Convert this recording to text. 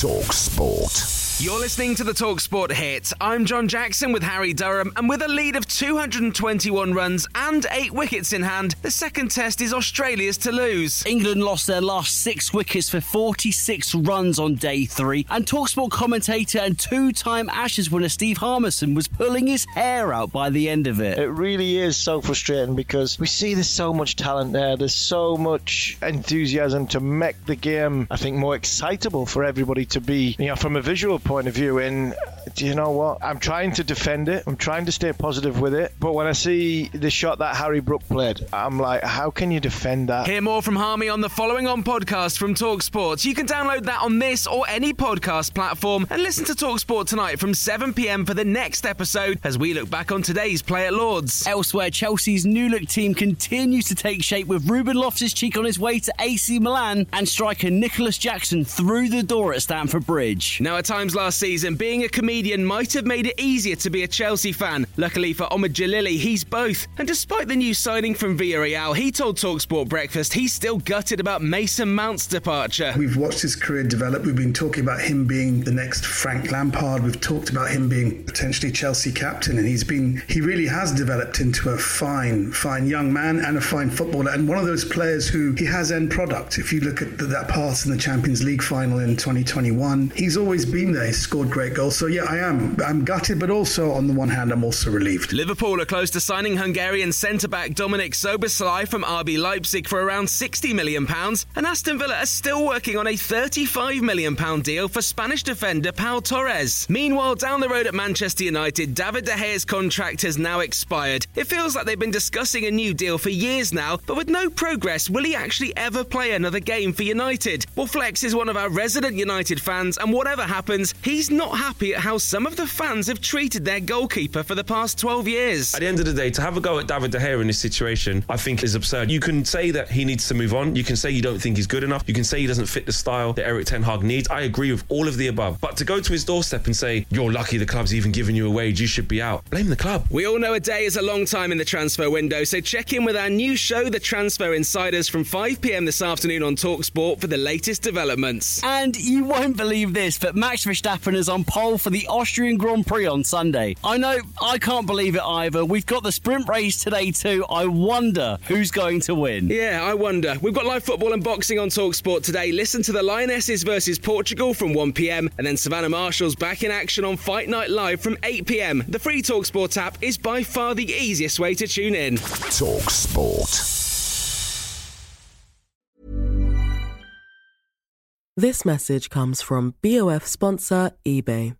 Talk Sport. You're listening to the Talksport Hit. I'm John Jackson with Harry Durham, and with a lead of 221 runs and eight wickets in hand, the second test is Australia's to lose. England lost their last six wickets for 46 runs on day three, and Talksport commentator and two-time Ashes winner Steve Harmison was pulling his hair out by the end of it. It really is so frustrating because we see there's so much talent there. There's so much enthusiasm to make the game, I think, more excitable for everybody to be, you know, from a visual point of view. And do you know what? I'm trying to defend it. I'm trying to stay positive with it. But when I see the shot that Harry Brook played, I'm like, how can you defend that? Hear more from Harmy on the following on podcast from Talksport. You can download that on this or any podcast platform and listen to Talksport tonight from 7 pm for the next episode as we look back on today's play at Lords. Elsewhere, Chelsea's new look team continues to take shape with Ruben Loftus Cheek on his way to AC Milan and striker Nicolas Jackson through the door at Stamford Bridge. Now, at times last season, being a comedian might have made it easier to be a Chelsea fan. Luckily for Omid Djalili, he's both. And despite the new signing from Villarreal, he told Talksport Breakfast he's still gutted about Mason Mount's departure. We've watched his career develop. We've been talking about him being the next Frank Lampard. We've talked about him being potentially Chelsea captain, and he's been he really has developed into a fine, fine young man and a fine footballer, and one of those players who he has end product. If you look at that pass in the Champions League final in 2021, he's always been there. He's scored great goals. So yeah, I am. I'm gutted, but also on the one hand, I'm also relieved. Liverpool are close to signing Hungarian centre back Dominik Szoboszlai from RB Leipzig for around £60 million, and Aston Villa are still working on a £35 million deal for Spanish defender Pau Torres. Meanwhile, down the road at Manchester United, David De Gea's contract has now expired. It feels like they've been discussing a new deal for years now, but with no progress, will he actually ever play another game for United? Well, Flex is one of our resident United fans, and whatever happens, he's not happy at how some of the fans have treated their goalkeeper for the past 12 years. At the end of the day, to have a go at David De Gea in this situation, I think is absurd. You can say that he needs to move on. You can say you don't think he's good enough. You can say he doesn't fit the style that Erik Ten Hag needs. I agree with all of the above. But to go to his doorstep and say, you're lucky the club's even giving you a wage, you should be out, blame the club. We all know a day is a long time in the transfer window, so check in with our new show, The Transfer Insiders, from 5 pm this afternoon on Talksport for the latest developments. And you won't believe this, but Max Verstappen is on pole for the Austrian Grand Prix on Sunday. I know, I can't believe it either. We've got the sprint race today too. I wonder who's going to win. Yeah, I wonder. We've got live football and boxing on Talksport today. Listen to the Lionesses versus Portugal from 1 pm, and then Savannah Marshall's back in action on Fight Night Live from 8 pm. The free Talksport app is by far the easiest way to tune in. Talk Sport. This message comes from BOF sponsor eBay.